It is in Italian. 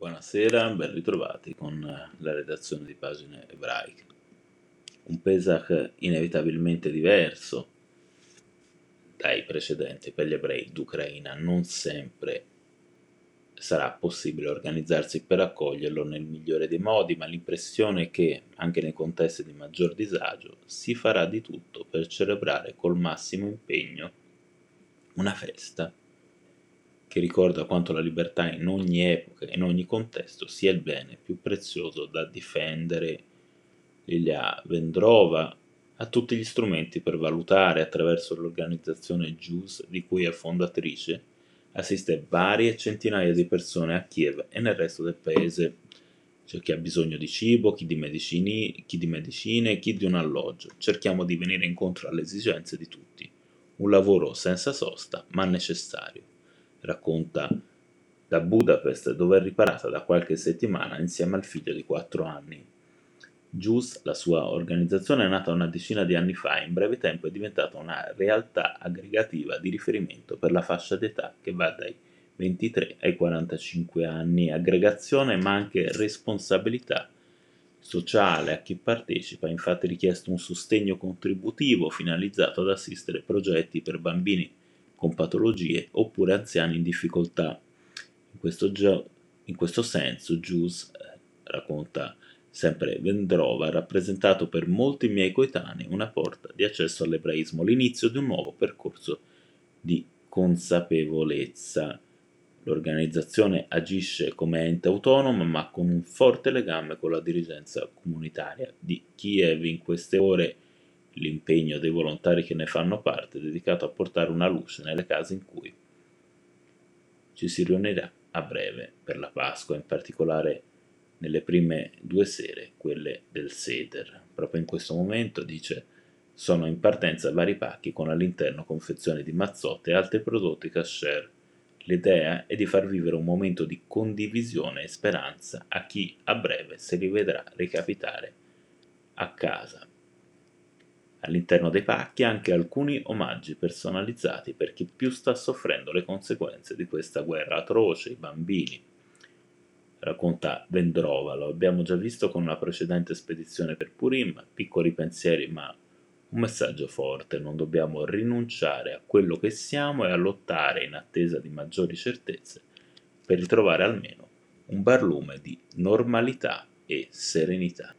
Buonasera, ben ritrovati con la redazione di pagine ebraiche. Un Pesach inevitabilmente diverso dai precedenti per gli ebrei d'Ucraina. Non sempre sarà possibile organizzarsi per accoglierlo nel migliore dei modi, ma l'impressione è che, anche nei contesti di maggior disagio, si farà di tutto per celebrare col massimo impegno una festa che ricorda quanto la libertà in ogni epoca e in ogni contesto sia il bene più prezioso da difendere. Lilia Vendrova ha tutti gli strumenti per valutare attraverso l'organizzazione JUS di cui è fondatrice, assiste varie centinaia di persone a Kiev e nel resto del paese. C'è chi ha bisogno di cibo, chi di, medicini, chi di medicine, chi di un alloggio. Cerchiamo di venire incontro alle esigenze di tutti. Un lavoro senza sosta, ma necessario racconta da Budapest dove è riparata da qualche settimana insieme al figlio di 4 anni. JUS, la sua organizzazione, è nata una decina di anni fa e in breve tempo è diventata una realtà aggregativa di riferimento per la fascia d'età che va dai 23 ai 45 anni, aggregazione ma anche responsabilità sociale a chi partecipa, è infatti richiesto un sostegno contributivo finalizzato ad assistere progetti per bambini con patologie oppure anziani in difficoltà. In questo, gio- in questo senso, Gius, eh, racconta sempre Vendrova, ha rappresentato per molti miei coetanei una porta di accesso all'ebraismo, l'inizio di un nuovo percorso di consapevolezza. L'organizzazione agisce come ente autonomo ma con un forte legame con la dirigenza comunitaria di Kiev in queste ore l'impegno dei volontari che ne fanno parte è dedicato a portare una luce nelle case in cui ci si riunirà a breve per la Pasqua, in particolare nelle prime due sere, quelle del Seder. Proprio in questo momento, dice, sono in partenza vari pacchi con all'interno confezioni di mazzotte e altri prodotti kasher. L'idea è di far vivere un momento di condivisione e speranza a chi a breve si rivedrà recapitare a casa All'interno dei pacchi anche alcuni omaggi personalizzati per chi più sta soffrendo le conseguenze di questa guerra atroce, i bambini. Racconta Vendrova, lo abbiamo già visto con una precedente spedizione per Purim, piccoli pensieri ma un messaggio forte, non dobbiamo rinunciare a quello che siamo e a lottare in attesa di maggiori certezze per ritrovare almeno un barlume di normalità e serenità.